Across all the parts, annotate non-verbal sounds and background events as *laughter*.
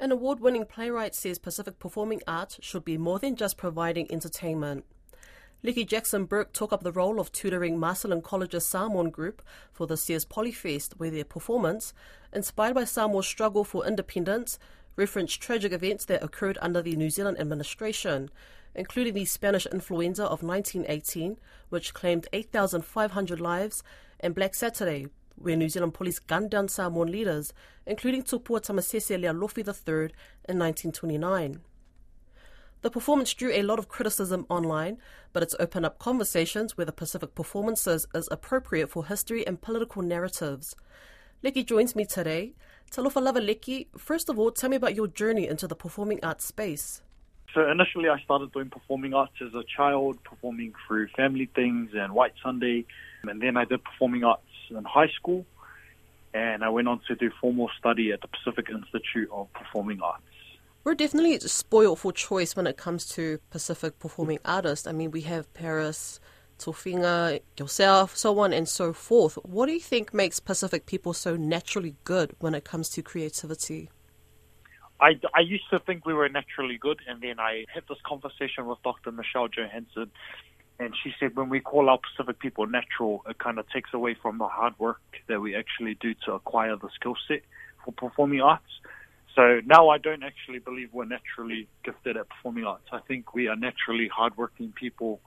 An award winning playwright says Pacific Performing Arts should be more than just providing entertainment. Leki Jackson Bourke took up the role of tutoring Marcellin College's Samoan group for this year's Polyfest, where their performance, inspired by Samoa's struggle for independence, referenced tragic events that occurred under the New Zealand administration, including the Spanish influenza of 1918, which claimed 8,500 lives, and Black Saturday, where New Zealand police gunned down Samoan leaders, including Tupua Tamasese Lealofi III in 1929. The performance drew a lot of criticism online, but it's opened up conversations where the Pacific performances is appropriate for history and political narratives. Leki joins me today. Talofa lava Leki, first of all, tell me about your journey into the performing arts space. So initially I started doing performing arts as a child, performing through family things and White Sunday, and then I did performing arts in high school, and I went on to do formal study at the Pacific Institute of Performing Arts. We're definitely spoiled for choice when it comes to Pacific performing artists. I mean, we have Paris, Tofinga, yourself, so on and so forth. What do you think makes Pacific people so naturally good when it comes to creativity? I, I used to think we were naturally good, and then I had this conversation with Dr. Michelle Johansson, and she said when we call our Pacific people natural, it kind of takes away from the hard work that we actually do to acquire the skill set for performing arts. So now I don't actually believe we're naturally gifted at performing arts. I think we are naturally hardworking people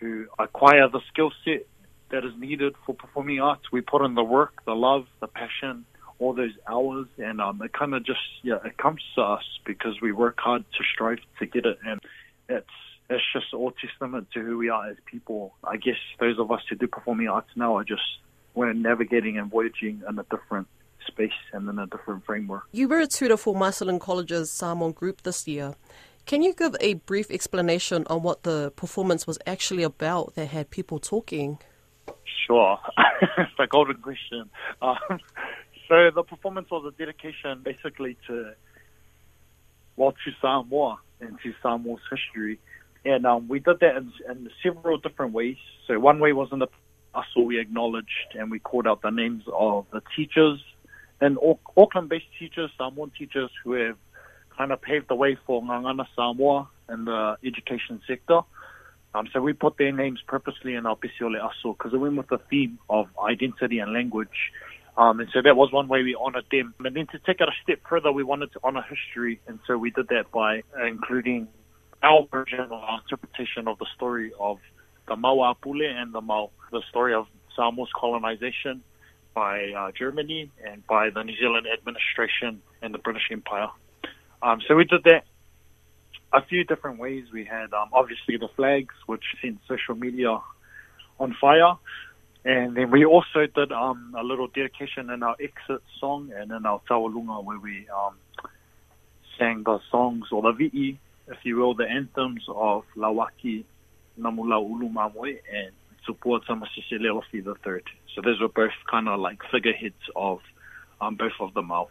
who acquire the skill set that is needed for performing arts. We put in the work, the love, the passion, all those hours, and um, it kind of just yeah, it comes to us because we work hard to strive to get it, and all testament to who we are as people. I guess those of us who do performing arts now are just we're navigating and voyaging in a different space and in a different framework. You were a tutor for Marcellin College's Samoan group this year. Can you give a brief explanation on what the performance was actually about that had people talking? Sure. *laughs* it's a golden question. Um, so the performance was a dedication basically to well to Samoa and to Samoa's history and um, we did that in, in, several different ways. So one way was in the Aso we acknowledged and we called out the names of the teachers and Auckland-based teachers, Samoan teachers who have kind of paved the way for Gagana Samoa in the education sector. Um, so we put their names purposely in our Pisiole Aso because it went with the theme of identity and language. Um, and so that was one way we honored them. And then to take it a step further, we wanted to honor history. And so we did that by including our version or our interpretation of the story of the Mau a Pule and the Mau, the story of Samoa's colonization by uh, Germany and by the New Zealand administration and the British Empire. Um, so we did that a few different ways. We had um, obviously the flags, which sent social media on fire. And then we also did um, a little dedication in our exit song and in our Taualuga where we um, sang the songs or the vi'i if you will, the anthems of Lauaki, Namula Ulu and support some Tamasese Lealofi Third. So those were both kind of like figureheads of um, both of the mouths.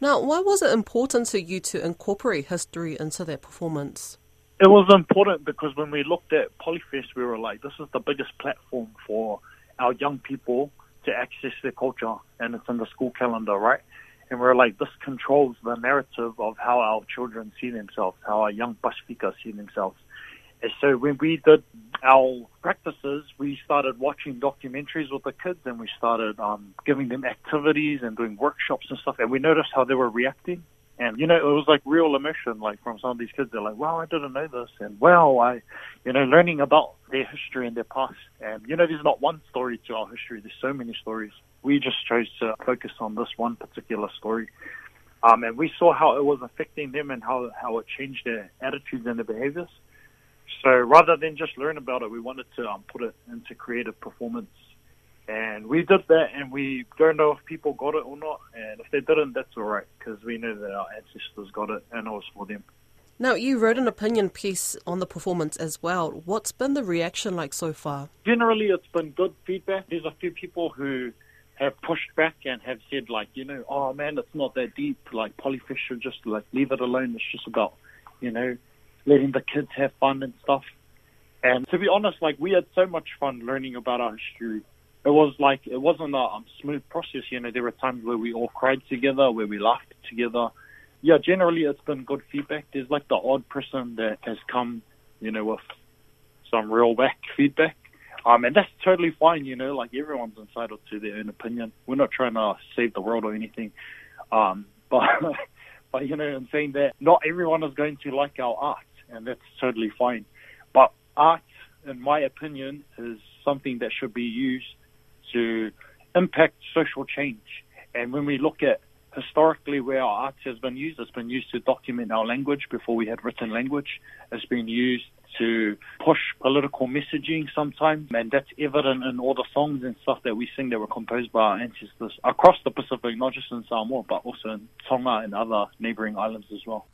Now, why was it important to you to incorporate history into that performance? It was important because when we looked at Polyfest, we were like, this is the biggest platform for our young people to access their culture, and it's in the school calendar, right? And we're like, this controls the narrative of how our children see themselves, how our young Pasifika see themselves. And so when we did our practices, we started watching documentaries with the kids and we started um, giving them activities and doing workshops and stuff. And we noticed how they were reacting. And, you know, it was like real emotion, like from some of these kids. They're like, wow, I didn't know this. And, wow, I, you know, learning about their history and their past. And, you know, there's not one story to our history. There's so many stories we just chose to focus on this one particular story. Um, and we saw how it was affecting them and how, how it changed their attitudes and their behaviors. So rather than just learn about it, we wanted to um, put it into creative performance. And we did that, and we don't know if people got it or not. And if they didn't, that's all right, because we know that our ancestors got it, and it was for them. Now, you wrote an opinion piece on the performance as well. What's been the reaction like so far? Generally, it's been good feedback. There's a few people who have pushed back and have said like, you know, oh man, it's not that deep. Like Polyfest should just like leave it alone. It's just about, you know, letting the kids have fun and stuff. And to be honest, like we had so much fun learning about our history. It was like it wasn't a um, smooth process. You know, there were times where we all cried together, where we laughed together, yeah, generally it's been good feedback. There's like the odd person that has come, you know, with some real whack feedback. Um, and that's totally fine, you know, like everyone's entitled to their own opinion. We're not trying to save the world or anything. Um, *laughs* but, but, you know, in saying that, not everyone is going to like our art, and that's totally fine. But art, in my opinion, is something that should be used to impact social change. And when we look at historically where our art has been used, it's been used to document our language before we had written language. It's been used to push political messaging sometimes, and that's evident in all the songs and stuff that we sing that were composed by our ancestors across the Pacific, not just in Samoa, but also in Tonga and other neighboring islands as well.